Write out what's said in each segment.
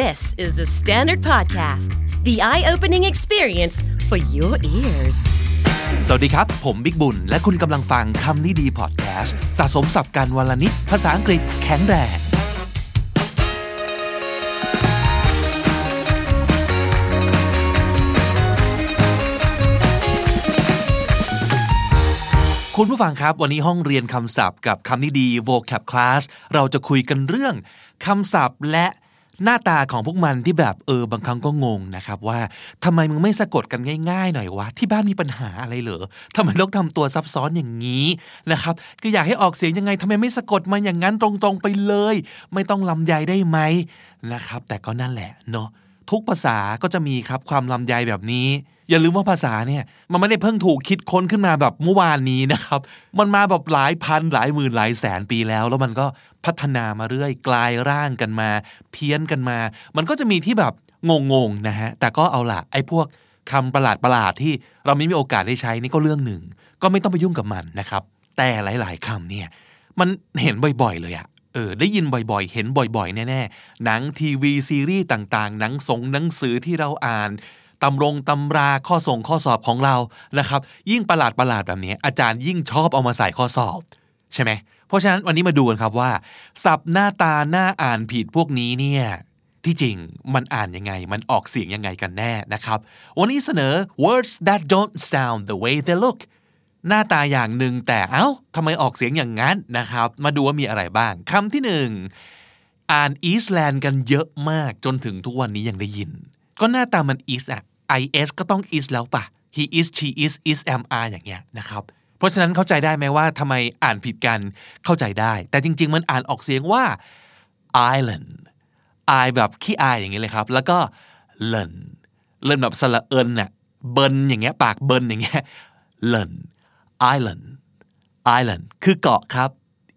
This is the Standard Podcast, the eye opening experience for your ears. สวัสดีครับ ผมบิ๊กบุญ และคุณกำลังฟังคำนี้ดีพอดแคสต์สะสมสับการวลนิดภาษาอังกฤษแข็งแรงคุณผู้ฟังครับวันนี้ห้องเรียนคำศัพท์กับคำนี้ดี vocab class เราจะคุยกันเรื่องคำศัพท์และ หน้าตาของพวกมันที่แบบเออบางครั้งก็งงนะครับว่าทำไมมึงไม่สะกดกันง่าย ๆ หน่อยวะที่บ้านมีปัญหาอะไรเหรอทำไมต้องทำตัวซับซ้อนอย่างนี้นะครับก็อยากให้ออกเสียงยังไงทำไมไม่สะกดมาอย่างนั้นตรงๆไปเลย ไม่ต้องลำใยได้ไหมนะครับ แต่ก็นั่นแหละเนาะ ทุกภาษาก็จะมีครับความลำใยแบบนี้ อย่าลืมว่าภาษาเนี่ยมันไม่ได้เพิ่งถูกคิดค้นขึ้นมาแบบเมื่อวานนี้นะครับ มันมาแบบหลายพันหลายหมื่นหลายแสนปีแล้ว แล้วมันก็พัฒนามาเรื่อยกลายร่างกันมา เพี้ยนกันมา มันก็จะมีที่แบบงงๆนะฮะแต่ก็เอาละไอ้พวกคำประหลาดประหลาดที่เราไม่มีโอกาสได้ใช้นี่ก็เรื่องหนึ่ง ก็ไม่ต้องไปยุ่งกับมันนะครับ แต่หลาย ๆคำเนี่ยมันเห็นบ่อยๆ เลยอะ เออได้ยินบ่อยๆ เห็นบ่อยๆ แน่ๆ หนังทีวีซีรีส์ต่างๆ หนังสงหนังสือที่เราอ่านตำรงตำราข้อส่งข้อสอบของเรานะครับ ยิ่งประหลาดประหลาดแบบนี้ อาจารย์ยิ่งชอบเอามาใส่ข้อสอบ ใช่ไหมเพราะฉะนั้นวันนี้มาดูกันครับว่าศัพท์หน้าตาหน้าอ่านผิดพวกนี้เนี่ยที่จริงมันอ่านยังไง มันออกเสียงยังไงกันแน่นะครับ วันนี้เสนอ words that don't sound the way they look หน้าตาอย่างหนึ่งแต่เอ้าทำไมออกเสียงอย่างนั้นนะครับ มาดูว่ามีอะไรบ้างคำที่หนึ่งอ่านอีสแลนด์กันเยอะมากจนถึงทุกวันนี้ยังได้ยิน ก็หน้าตามันอีสอะ is ก็ต้อง is แล้วปะ he is she is is am are อย่างเงี้ยนะครับเพราะฉะนั้นเข้าใจได้ไหมว่าทำไมอ่านผิดกันเข้าใจได้ แต่จริง ๆ มันอ่านออกเสียงว่า island i แบบขี้อายอย่างเงี้ยเลยครับ แล้วก็ learn learn แบบสระเอิญน่ะเบินอย่างเงี้ยปากเบินอย่างเงี้ย learn island island คือเกาะครับ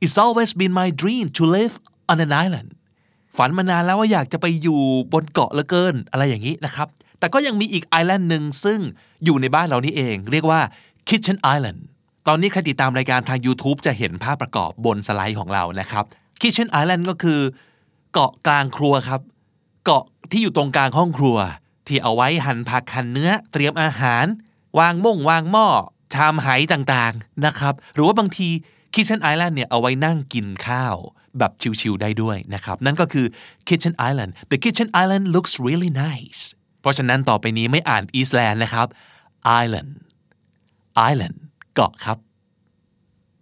it's always been my dream to live on an island ฝันมานานแล้วว่าอยากจะไปอยู่บนเกาะเหลือเกินอะไรอย่างนี้นะครับ แต่ก็ยังมีอีกไอแลนด์หนึ่งซึ่งอยู่ในบ้านเรานี่เอง เรียกว่า Kitchen Island ตอนนี้ใครติดตามรายการทาง YouTube จะเห็นภาพประกอบบนสไลด์ของเรานะครับ Kitchen Island ก็คือ เกาะกลางครัวครับ เกาะที่อยู่ตรงกลางห้องครัว ที่เอาไว้หั่นผักหั่นเนื้อ เตรียมอาหาร วางม่งวางหม้อ ชามไหต่างๆนะครับ หรือว่าบางที Kitchen Island เนี่ยเอาไว้นั่งกินข้าวแบบชิวๆได้ด้วยนะครับ นั่นก็คือ Kitchen Island the Kitchen Island looks really nice เพราะฉะนั้นต่อไปนี้ไม่อ่าน Eastland นะครับ Island Island เกาะครับ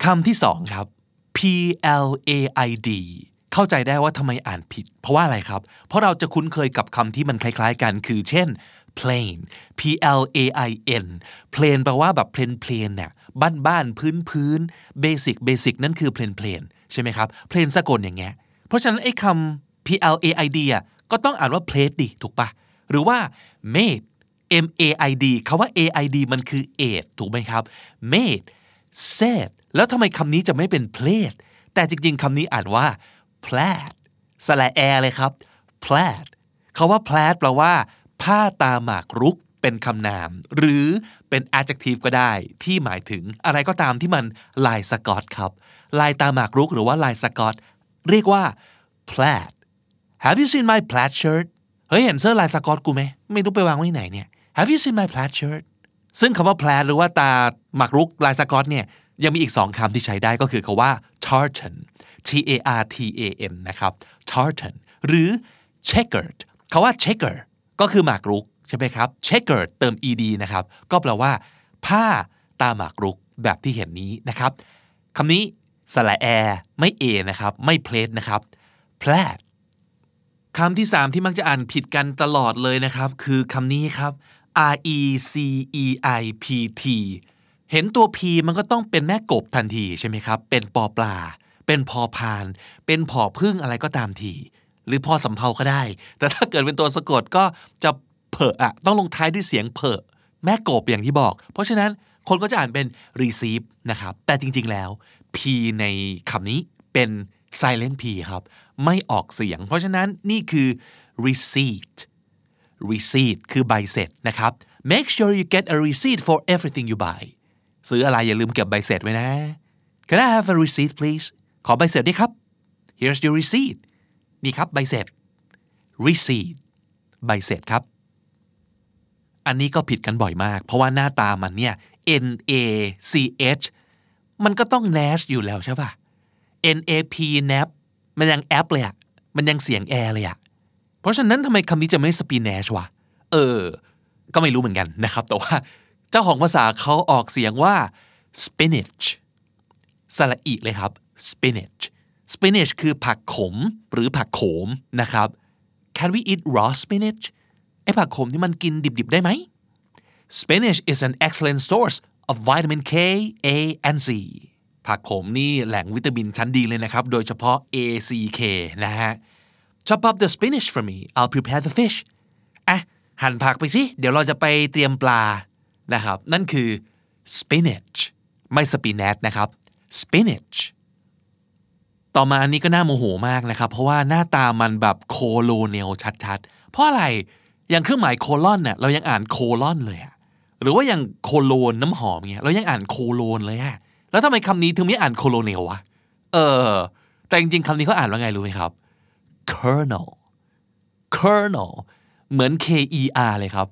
คำที่สองครับ P L A I D เข้าใจได้ว่าทำไมอ่านผิด เพราะว่าอะไรครับ เพราะเราจะคุ้นเคยกับคำที่มันคล้าย ๆ กัน คือเช่น plain P L A I N plain แปลว่าแบบ plain plain เนี่ยบ้านบ้านพื้นพื้น basic basic นั่นคือ plain plain ใช่ไหมครับ plain สะกดอย่างเงี้ยเพราะฉะนั้นไอ้คำ P L A I D อะก็ต้องอ่านว่า plate ดิถูกปะหรือว่า made M A I D คาว่า A I D มันคือ aid ถูกไหมครับ made said แล้วทำไมคำนี้จะไม่เป็น plate แต่จริงๆคำนี้อ่านว่า plaid สระแอเลยครับ plaid คาว่า plaid แปลว่า ผ้าตาหมากรุกเป็นคำนาม หรือเป็น adjective ก็ได้ ที่หมายถึงอะไรก็ตามที่มันลายสกอตครับ ลายตาหมากรุกหรือว่าลายสกอตเรียกว่า plaid Have you seen my plaid shirt เฮ้ยเห็นเสื้อลายสกอตกูไหมไม่รู้ไปวางไว้ไหนเนี่ย Have you seen my plaid shirt ซึ่งคำว่า plaid หรือว่าตาหมากรุกลายสกอตเนี่ยยังมีอีกสองคำที่ใช้ได้ก็คือคาว่า tartan T A R T A N นะครับ tartan หรือ checkered คาว่า checker ก็คือหมากรุกใช่ไหมครับ checkered เติม ed นะครับ ก็แปลว่า ผ้าตาหมากรุกแบบที่เห็นนี้นะครับคำนี้สระแอไม่ a นะครับ ไม่ plate นะครับ plaid คำที่ 3 ที่มักจะอ่านผิดกันตลอดเลยนะครับ คือคำนี้ครับ R E C E I P T เห็นตัว P มันก็ต้องเป็นแม่กบทันทีใช่ไหมครับ เป็นปอปลา เป็นพอพาน เป็นผอพึ่งอะไรก็ตามที หรือพอสำเพาก็ได้ แต่ถ้าเกิดเป็นตัวสะกดก็จะเผอะอะต้องลงท้ายด้วยเสียงเผอะแม่กบอย่างที่บอก เพราะฉะนั้นคนก็จะอ่านเป็น receive นะครับ แต่จริงๆแล้ว P ในคำนี้เป็น silent P ครับ ไม่ออกเสียง เพราะฉะนั้นนี่คือ receipt receipt คือใบเสร็จนะครับ make sure you get a receipt for everything you buy ซื้ออะไรอย่าลืมเก็บใบเสร็จไว้นะ Can I have a receipt please ขอใบเสร็จด้วยครับ Here's your receipt นี่ครับใบเสร็จ receipt ใบเสร็จครับ อันนี้ก็ผิดกันบ่อยมาก เพราะว่าหน้าตามันเนี่ย N A C H มันก็ต้อง nash อยู่แล้วใช่ป่ะ N A P nap มันยังแอปเลยอะมันยังเสียงแอร์เลยอะเพราะฉะนั้นทำไมคำนี้จะไม่ spinash วะ เออ ก็ไม่รู้เหมือนกันนะครับ แต่ว่าเจ้าของภาษาเขาออกเสียงว่า spinach สระอีเลยครับ spinach spinach คือผักขมหรือผักโขมนะครับ can we eat raw spinach ไอ้ผักขมที่มันกินดิบๆได้ไหม spinach is an excellent source of vitamin K A and C ผักขมนี่แหล่งวิตามินชั้นดีเลยนะครับ โดยเฉพาะ A C K นะฮะ chop up the spinach for me I'll prepare the fish อะหั่นผักไปสิ เดี๋ยวเราจะไปเตรียมปลานะครับ นั่นคือ spinach ไม่ spinach นะครับ spinach ต่อมาอันนี้ก็น่าโมโหมากนะครับ เพราะว่าหน้าตามันแบบโคโลเนลชัดๆ เพราะอะไรอย่างเครื่องหมายโคลอนเนี่ยเรายังอ่านโคลอนเลยอะหรือว่าอย่างโคโลนน้ำหอมเงี้ยเรายังอ่านโคโลนเลยอะแล้วทำไมคำนี้ถึงไม่อ่านโคโลเนลวะเออ แต่จริงๆคำนี้เขาอ่านว่าไงรู้ไหมครับ kernel kernel เหมือน K E R เลยครับ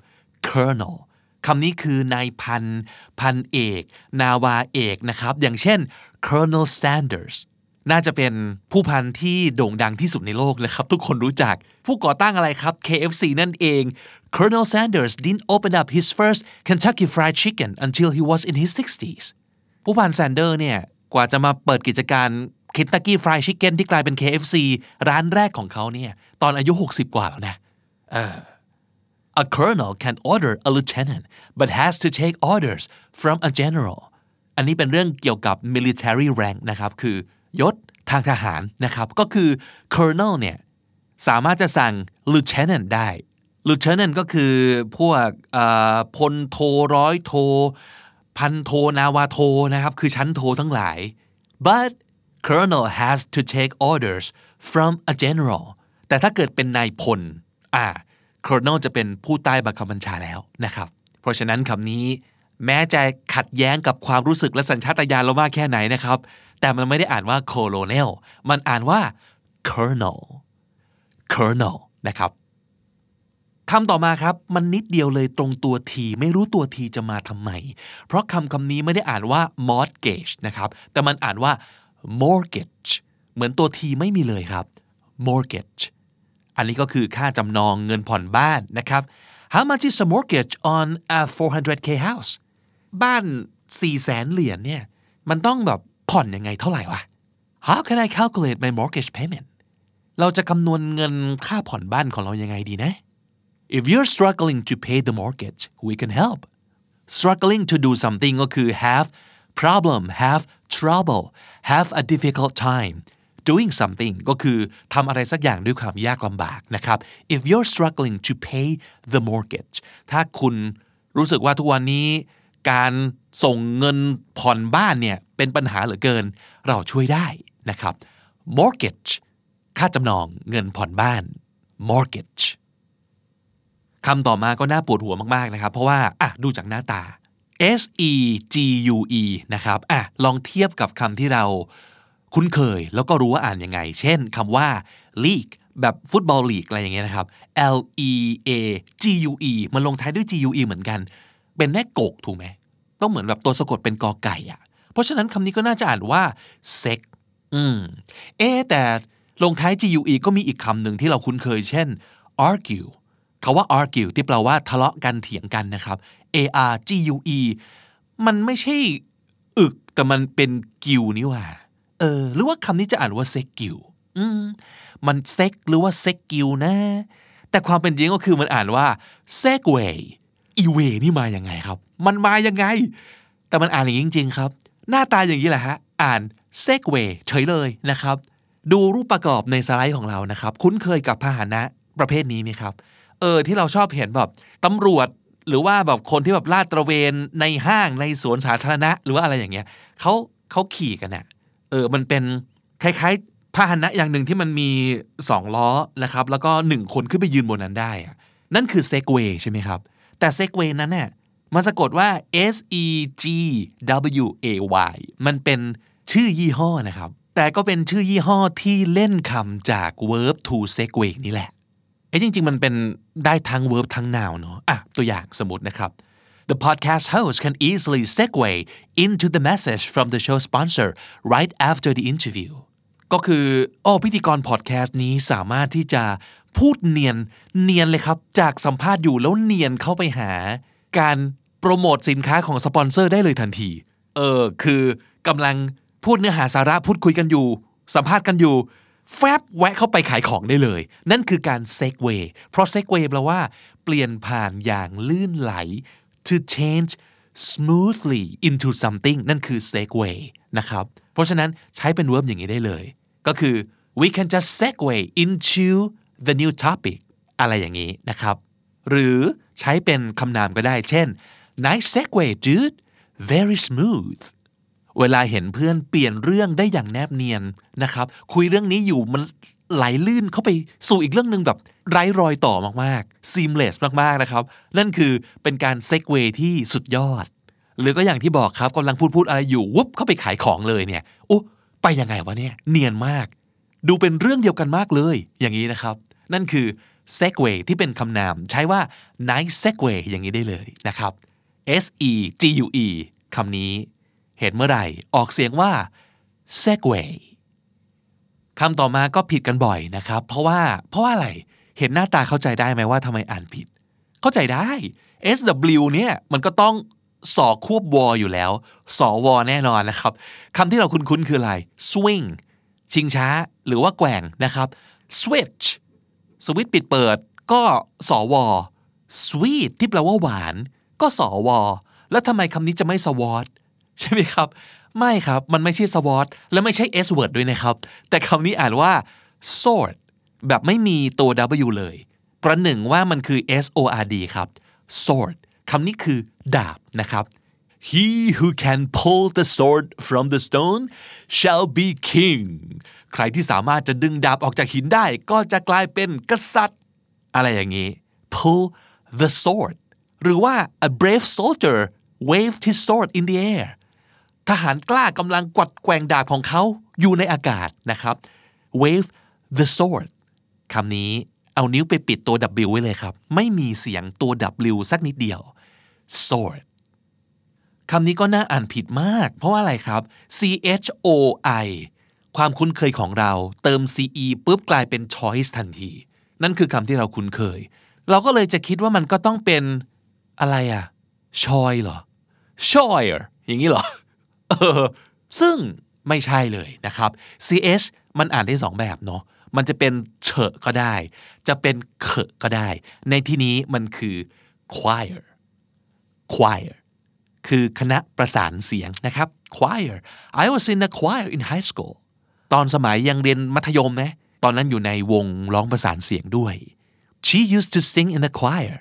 kernel คำนี้คือนายพัน พันเอก นาวาเอกนะครับ อย่างเช่น Colonel Sanders น่าจะเป็นผู้พันที่โด่งดังที่สุดในโลกนะครับ ทุกคนรู้จักผู้ก่อตั้งอะไรครับ KFC นั่นเอง Colonel Sanders didn't open up his first Kentucky Fried Chicken until he was in his 60s ผู้พันแซนเดอร์เนี่ยกว่าจะมาเปิดกิจการ Kentucky Fried Chicken ที่กลายเป็น KFC ร้านแรกของเขาเนี่ยตอนอายุ 60 กว่าแล้วนะ A colonel can order a lieutenant but has to take orders from a general อันนี้เป็นเรื่องเกี่ยวกับ military rank นะครับคือ ยศทางทหารนะครับ ก็คือ colonel เนี่ยสามารถจะสั่ง lieutenant ได้ lieutenant ก็คือพวกพลโทร้อยโท พันโทนาวาโทนะครับ คือชั้นโททั้งหลาย but colonel has to take orders from a general แต่ถ้าเกิดเป็นนายพลอ่า colonel จะเป็นผู้ใต้บังคับบัญชาแล้วนะครับ เพราะฉะนั้นคำนี้แม้จะขัดแย้งกับความรู้สึกและสัญชาตญาณเรามากแค่ไหนนะครับ แต่มันไม่ได้อ่านว่า colonel มันอ่านว่า colonel colonel นะครับคำต่อมาครับ มันนิดเดียวเลยตรงตัวทีไม่รู้ตัวทีจะมาทำไม เพราะคำคำนี้ไม่ได้อ่านว่า mortgage นะครับ แต่มันอ่านว่า mortgage เหมือนตัวทีไม่มีเลยครับ mortgage อันนี้ก็คือค่าจำนองเงินผ่อนบ้านนะครับ How much is a mortgage on a 400k house บ้าน4 0 0แสนเหรียญเนี่ย มันต้องแบบ ผ่อนยังไงเท่าไหร่วะ How can I calculate my mortgage payment เราจะคำนวณเงินค่าผ่อนบ้านของเรายังไงดีนะ If you're struggling to pay the mortgage we can help struggling to do something ก็คือ have problem have trouble have a difficult time doing something ก็คือทำอะไรสักอย่างด้วยความยากลำบากนะครับ if you're struggling to pay the mortgage ถ้าคุณรู้สึกว่าทุกวันนี้ การส่งเงินผ่อนบ้านเนี่ย เป็นปัญหาเหลือเกิน เราช่วยได้นะครับ mortgage ค่าจำนองเงินผ่อนบ้าน mortgage คำต่อมาก็น่าปวดหัวมากๆนะครับ เพราะว่าอะดูจากหน้าตา S E G U E นะครับอะลองเทียบกับคำที่เราคุ้นเคยแล้วก็รู้ว่าอ่านยังไง เช่นคำว่า league แบบฟุตบอลลีกอะไรอย่างเงี้ยนะครับ L E A G U E มันลงท้ายด้วย G U E เหมือนกัน เป็นแม่กกถูกไหม ต้องเหมือนแบบตัวสะกดเป็นกอไก่อะ เพราะฉะนั้นคำนี้ก็น่าจะอ่านว่า sex อืมเอแต่ลงท้าย G U E ก็มีอีกคำหนึ่งที่เราคุ้นเคยเช่น argue คาว่า argue ที่แปลว่าทะเลาะกันเถียงกันนะครับ A R G U E มันไม่ใช่อึกแต่มันเป็นกิวนี่ว่า เออ หรือว่าคำนี้จะอ่านว่าเซ็กกิวอืมมันเซ็กหรือว่าเซ็กกิวนะ แต่ความเป็นจริงก็คือมันอ่านว่า segue ไอ้เวนี่มาอย่างไงครับ มันมายังไง แต่มันอ่านอย่างจริง ๆ ครับ หน้าตาอย่างนี้แหละฮะ อ่าน segue เฉยเลยนะครับ ดูรูปประกอบในสไลด์ของเรานะครับ คุ้นเคยกับพาหนะประเภทนี้ไหมครับ เออ ที่เราชอบเห็นแบบตำรวจหรือว่าแบบคนที่แบบลาดตระเวนในห้างในสวนสาธารณะ หรือว่าอะไรอย่างเงี้ยเขาเขาขี่กันอะเออ มันเป็นคล้ายๆพาหนะอย่างหนึ่งที่มันมีสองล้อนะครับ แล้วก็หนึ่งคนขึ้นไปยืนบนนั้นได้อะนั่นคือเซกเวย์ใช่ไหมครับ แต่เซกเวย์นั้นเนี่ย มันสะกดว่า S E G W A Y มันเป็นชื่อยี่ห้อนะครับ แต่ก็เป็นชื่อยี่ห้อที่เล่นคำจาก verb to segway นี่แหละเอ้จริง ๆ มันเป็นได้ทั้ง verb ทั้ง noun เนาะอะตัวอย่างสมมตินะครับ The podcast host can easily segue into the message from the show sponsor right after the interview ก็คือโอ้พิธีกรพอดแคสต์นี้สามารถที่จะพูดเนียนเนียนเลยครับ จากสัมภาษณ์อยู่แล้วเนียนเข้าไปหา การ โปรโมทสินค้าของสปอนเซอร์ได้เลยทันที เออ คือกำลังพูดเนื้อหาสาระพูดคุยกันอยู่ สัมภาษณ์กันอยู่ แฟบแวะเข้าไปขายของได้เลย นั่นคือการเซกเวเพราะเซกเวแปลว่า เปลี่ยนผ่านอย่างลื่นไหล to change smoothly into something นั่นคือ segue นะครับ เพราะฉะนั้นใช้เป็น verb อย่างนี้ได้เลย ก็คือ we can just segue into the new topic อะไรอย่างนี้นะครับ หรือใช้เป็นคำนามก็ได้ เช่น nice segue dude very smooth เวลาเห็นเพื่อนเปลี่ยนเรื่องได้อย่างแนบเนียนนะครับ คุยเรื่องนี้อยู่มันไหลลื่นเข้าไปสู่อีกเรื่องหนึ่งแบบไร้รอยต่อมากๆ seamless มากๆนะครับ นั่นคือเป็นการเซกเวที่สุดยอด หรือก็อย่างที่บอกครับกำลังพูดพูดอะไรอยู่วุบเข้าไปขายของเลยเนี่ยโอ้ไปยังไงวะเนี่ยเนียนมาก ดูเป็นเรื่องเดียวกันมากเลย อย่างนี้นะครับ นั่นคือ segue ที่เป็นคำนามใช้ว่า nice segue อย่างนี้ได้เลยนะครับ S E G U E คำนี้ เห็นเมื่อไหร่ ออกเสียงว่า segue คำต่อมาก็ผิดกันบ่อยนะครับ เพราะว่าเพราะว่าอะไร เห็นหน้าตาเข้าใจได้ไหมว่าทำไมอ่านผิด เข้าใจได้ SW เนี่ยมันก็ต้องสอควบวออยู่แล้ว สอวอแน่นอนนะครับคำที่เราคุ้นๆคืออะไร swing ชิงช้าหรือว่าแกว่งนะครับ switch สวิตช์ปิดเปิดก็สอวอ sweet ที่แปลว่าหวาน ก็สอวอแล้วทำไมคำนี้จะไม่สวอตใช่ไหมครับ ไม่ครับมันไม่ใช่สวอตและไม่ใช่ S word ด้วยนะครับ แต่คำนี้อ่านว่า sword แบบไม่มีตัว W เลย ประหนึ่งว่ามันคือ S O R D ครับ sword คำนี้คือดาบนะครับ He who can pull the sword from the stone shall be king ใครที่สามารถจะดึงดาบออกจากหินได้ ก็จะกลายเป็นกษัตริย์ อะไรอย่างนี้ pull the sword หรือว่า a brave soldier waved his sword in the air ทหารกล้ากำลังกวัดแกว่งดาบของเขาอยู่ในอากาศนะครับ wave the sword คำนี้เอานิ้วไปปิดตัว W ไว้เลยครับ ไม่มีเสียงตัว W สักนิดเดียว sword คำนี้ก็น่าอ่านผิดมาก เพราะว่าอะไรครับ C H O I ความคุ้นเคยของเราเติม CE ปุ๊บกลายเป็น choice ทันที นั่นคือคำที่เราคุ้นเคย เราก็เลยจะคิดว่ามันก็ต้องเป็น อะไรอะชอยเหรอ choir อย่างนี้เหรอเออซึ่งไม่ใช่เลยนะครับ ch มันอ่านได้สองแบบเนาะมันจะเป็นเฉะก็ได้ จะเป็นเขะก็ได้ ในที่นี้มันคือ choir choir คือคณะประสานเสียงนะครับ choir I was in a choir in high school ตอนสมัยยังเรียนมัธยมนะ ตอนนั้นอยู่ในวงร้องประสานเสียงด้วย she used to sing in the choir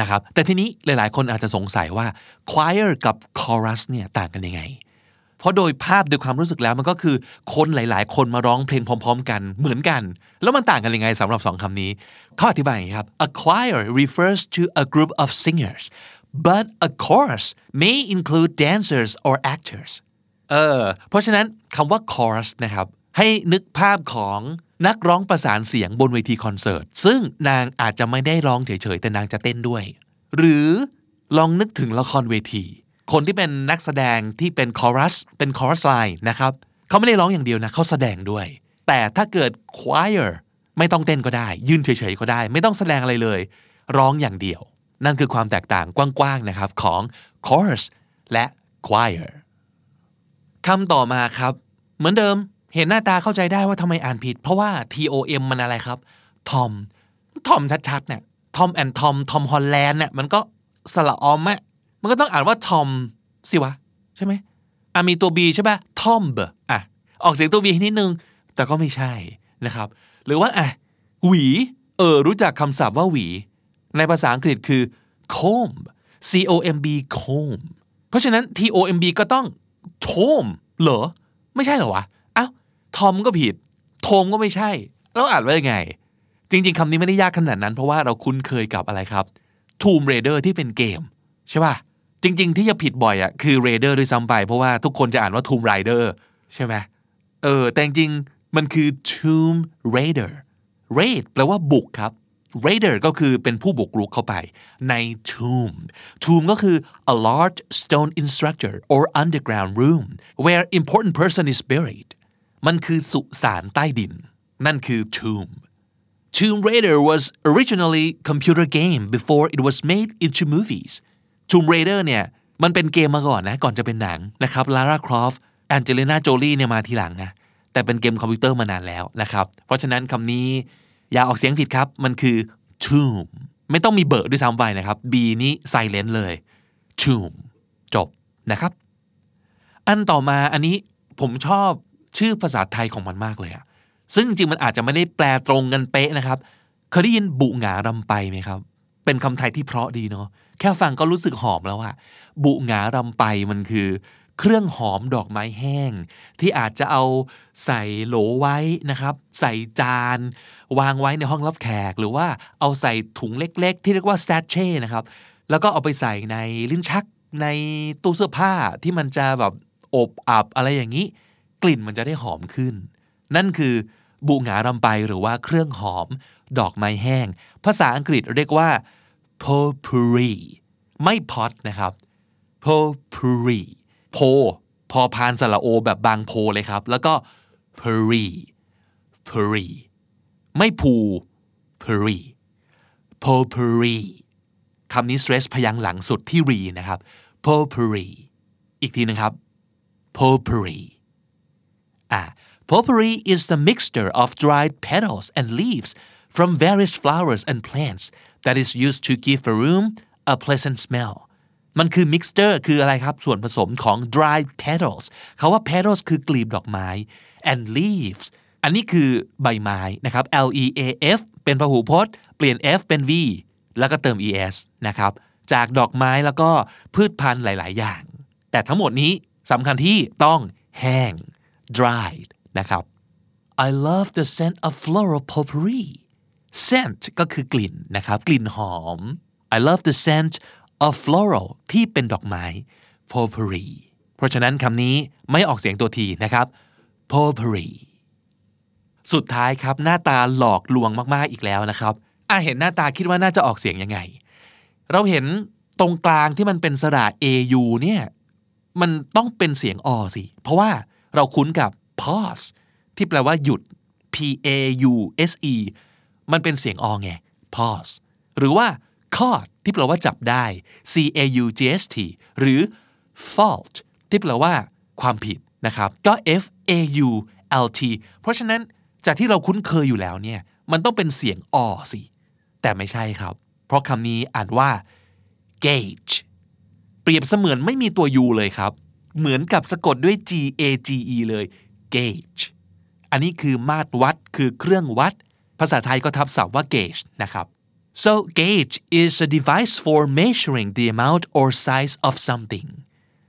นะครับแต่ทีนี้หลายๆ คนอาจจะสงสัยว่า choir กับ chorus เนี่ยต่างกันยังไง เพราะโดยภาพโดยความรู้สึกแล้วมันก็คือคนหลาย ๆ คนมาร้องเพลงพร้อม ๆ กันเหมือนกัน แล้วมันต่างกันยังไงสำหรับสองคำนี้เขาอธิบายครับ a choir refers to a group of singers but a chorus may include dancers or actors เออเพราะฉะนั้นคำว่า chorus นะครับให้นึกภาพของ นักร้องประสานเสียงบนเวทีคอนเสิร์ต ซึ่งนางอาจจะไม่ได้ร้องเฉยๆ แต่นางจะเต้นด้วย หรือลองนึกถึงละครเวที คนที่เป็นนักแสดงที่เป็นคอรัส เป็นคอรัสไลน์นะครับ เขาไม่ได้ร้องอย่างเดียวนะ เขาแสดงด้วย แต่ถ้าเกิด choir ไม่ต้องเต้นก็ได้ ยืนเฉยๆ ก็ได้ ไม่ต้องแสดงอะไรเลย ร้องอย่างเดียว นั่นคือความแตกต่างกว้างๆ นะครับของ chorus และ choir คำต่อมาครับ เหมือนเดิม เห็นหน้าตาเข้าใจได้ว่าทำไมอ่านผิด เพราะว่า tom มันอะไรครับทอมทอมชัดๆเนี่ย Tom and Tom Tom Holland เนี่ยมันก็สระออมอะมันก็ต้องอ่านว่าทอมสิวะ ใช่ไหมอะมีตัว B ใช่ป่ะทอมเบอะออกเสียงตัว B นิดนึง แต่ก็ไม่ใช่นะครับ หรือว่าอะหวี เออ รู้จักคำศัพท์ว่าหวี ในภาษาอังกฤษคือ comb c o m b comb เพราะฉะนั้น t o m b ก็ต้อง tom เหรอ ไม่ใช่เหรอวะ ทอมก็ผิด โทมก็ไม่ใช่ แล้วอ่านว่ายังไง จริง ๆคำนี้ไม่ได้ยากขนาดนั้น เพราะว่าเราคุ้นเคยกับอะไรครับ Tomb Raider ที่เป็นเกม ใช่ป่ะ จริง ๆ ที่จะผิดบ่อยอะคือ Raider ด้วยซ้ำไป เพราะว่าทุกคนจะอ่านว่า Tomb Raider ใช่ไหมเออ แต่จริงมันคือ Tomb Raider raid แปลว่าบุกครับ raider ก็คือเป็นผู้บุกรุกเข้าไปใน tomb tomb ก็คือ a large stone structure or underground room where important person is buried มันคือสุสานใต้ดิน นั่นคือ tomb Tomb Raider was originally computer game before it was made into movies Tomb Raider เนี่ยมันเป็นเกมมาก่อนนะก่อนจะเป็นหนังนะครับ Lara Croft Angelina Jolie เนี่ยมาทีหลังนะแต่เป็นเกมคอมพิวเตอร์มานานแล้วนะครับ เพราะฉะนั้นคำนี้อย่าออกเสียงผิดครับ มันคือ tomb ไม่ต้องมีเบอร์ด้วยซ้ำไปนะครับ B นี้ silent เลย tomb จบนะครับ อันต่อมาอันนี้ผมชอบ ชื่อภาษาไทยของมันมากเลยอะซึ่งจริงๆมันอาจจะไม่ได้แปลตรงกันเป๊ะนะครับเคยได้ยินบุหงารำไปไหมครับ เป็นคำไทยที่เพราะดีเนาะแค่ฟังก็รู้สึกหอมแล้วอะบุหงารำไปมันคือ เครื่องหอมดอกไม้แห้ง ที่อาจจะเอาใส่โหลไว้นะครับ ใส่จาน วางไว้ในห้องรับแขก หรือว่าเอาใส่ถุงเล็ก ๆ ที่เรียกว่าส a ตเช่นะครับแล้วก็เอาไปใส่ในลิ้นชักในตู้เสื้อผ้าที่มันจะแบบอบอับอะไรอย่างนี้ กลิ่นมันจะได้หอมขึ้น นั่นคือบุหงารำไปหรือว่าเครื่องหอม ดอกไม้แห้ง ภาษาอังกฤษเรียกว่า potpourri ไม่พอตนะครับ potpourri โพพอพานสระโอแบบบางโพเลยครับ แล้วก็ purri purri ไม่ผู purri potpourri คำนี้ stress พยางค์หลังสุดที่รีนะครับ potpourri อีกทีนะครับ potpourri อ่า potpourri is the mixture of dried petals and leaves from various flowers and plants that is used to give a room a pleasant smell มันคือ mixture คืออะไรครับ ส่วนผสมของ dried petals เขาว่า petals คือกลีบดอกไม้ and leaves อันนี้คือใบไม้นะครับ L E A F เป็นพหูพจน์ เปลี่ยน F เป็น V แล้วก็เติม es นะครับ จากดอกไม้แล้วก็พืชพันธุ์หลาย ๆ อย่าง แต่ทั้งหมดนี้สำคัญที่ต้องแห้ง dried นะครับ I love the scent of floral potpourri scent ก็คือกลิ่นนะครับ กลิ่นหอม I love the scent of floral ที่เป็นดอกไม้ potpourri เพราะฉะนั้นคำนี้ไม่ออกเสียงตัวทีนะครับ potpourri สุดท้ายครับหน้าตาหลอกลวงมากๆอีกแล้วนะครับอะเห็นหน้าตาคิดว่าน่าจะออกเสียงยังไง เราเห็นตรงกลางที่มันเป็นสระ AU เนี่ย มันต้องเป็นเสียงอสิ เพราะว่า เราคุ้นกับ pause ที่แปลว่าหยุด P A U S E มันเป็นเสียงอไง pause หรือว่า caught ที่แปลว่าจับได้ C A U G S T หรือ fault ที่แปลว่าความผิดนะครับ ก็ F A U L T เพราะฉะนั้นจากที่เราคุ้นเคยอยู่แล้วเนี่ย มันต้องเป็นเสียงอสิ แต่ไม่ใช่ครับ เพราะคำนี้อ่านว่า gauge เปรียบเสมือนไม่มีตัว u เลยครับ เหมือนกับสะกดด้วย g a g e เลย gauge อันนี้คือมาตรวัดคือเครื่องวัด ภาษาไทยก็ทับศัพท์ว่า gauge นะครับ so gauge is a device for measuring the amount or size of something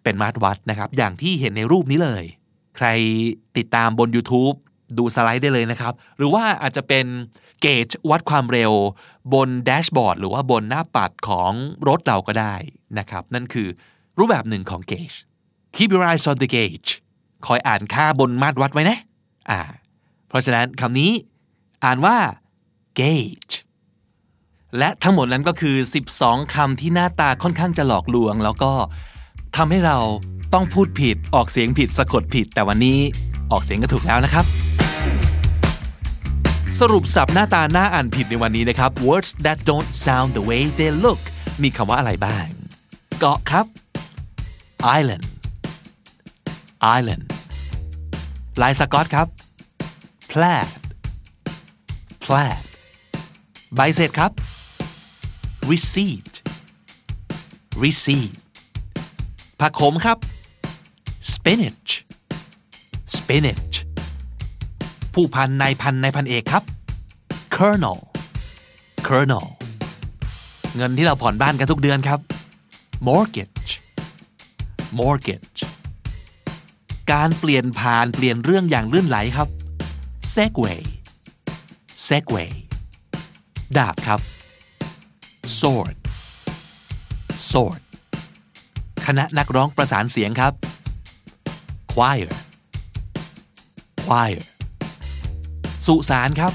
เป็นมาตรวัดนะครับ อย่างที่เห็นในรูปนี้เลย ใครติดตามบน YouTube ดูสไลด์ได้เลยนะครับ หรือว่าอาจจะเป็นเกจวัดความเร็ว บนแดชบอร์ดหรือว่าบนหน้าปัดของรถเราก็ได้นะครับ นั่นคือรูปแบบหนึ่งของเกจ keep your eyes on the gauge คอยอ่านค่าบนมาตรวัดไว้นะอ่าเพราะฉะนั้นคำนี้อ่านว่า gauge และทั้งหมดนั้นก็คือ 12คำที่หน้าตาค่อนข้างจะหลอกลวง แล้วก็ทำให้เราต้องพูดผิดออกเสียงผิดสะกดผิด แต่วันนี้ออกเสียงก็ถูกแล้วนะครับ สรุปสับหน้าตาหน้าอ่านผิดในวันนี้นะครับ words that don't sound the way they look มีคำว่าอะไรบ้าง เกาะครับ island island ลายสกอตครับ plaid plaid ใบเสร็จครับ receipt receipt ผักขมครับ spinach spinach ผู้พันนายพันนายพันเอกครับ colonel colonel เงินที่เราผ่อนบ้านกันทุกเดือนครับ mortgage mortgage การเปลี่ยนผ่านเปลี่ยนเรื่องอย่างลื่นไหลครับ segway segway ดาบครับ sword sword คณะนักร้องประสานเสียงครับ choir choir สุสานครับ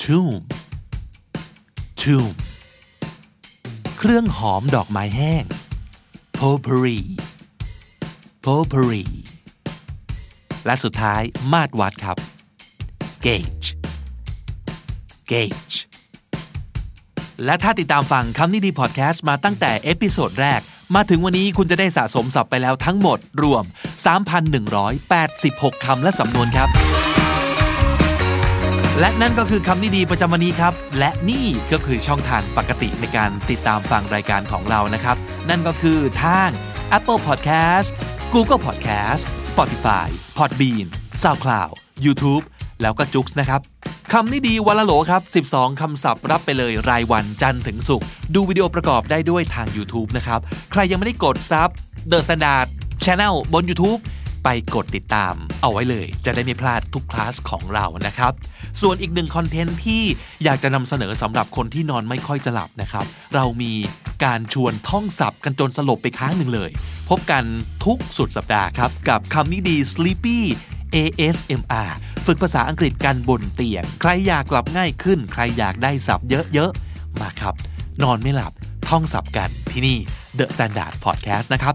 tomb perfume เครื่องหอมดอกไม้แห้ง potpourri potpourri และสุดท้ายมาตรวัดครับ gauge gauge และถ้าติดตามฟังคำนี้ดีพอดแคสต์มาตั้งแต่ episode แรก มาถึงวันนี้คุณจะได้สะสมศัพท์ไปแล้วทั้งหมดรวม 3,186 คำและสำนวนครับ และนั่นก็คือคำนี้ดีประจำวันนี้ครับ และนี่ก็คือช่องทางปกติในการติดตามฟังรายการของเรานะครับ นั่นก็คือทาง Apple Podcast Google Podcast Spotify Podbean SoundCloud YouTube แล้วก็จุกส์นะครับคำนี้ดีวันละโหลครับ 12 คำศัพท์รับไปเลยรายวันจันทร์ถึงศุกร์ดูวิดีโอประกอบได้ด้วยทาง YouTube นะครับ ใครยังไม่ได้กดซับ The Standard Channel บน YouTube ไปกดติดตาม เอาไว้เลย จะได้ไม่พลาดทุกคลาสของเรานะครับ ส่วนอีกหนึ่งคอนเทนต์ที่อยากจะนำเสนอสำหรับคนที่นอนไม่ค่อยจะหลับนะครับ เรามีการชวนท่องศัพท์กันจนสลบไปค้างหนึ่งเลย พบกันทุกสุดสัปดาห์ครับ กับคำนี้ดี Sleepy ASMR ฝึกภาษาอังกฤษกันบนเตียง ใครอยากหลับง่ายขึ้น ใครอยากได้ศัพท์เยอะๆ มาครับ นอนไม่หลับท่องศัพท์กันที่นี่ The Standard Podcast นะครับ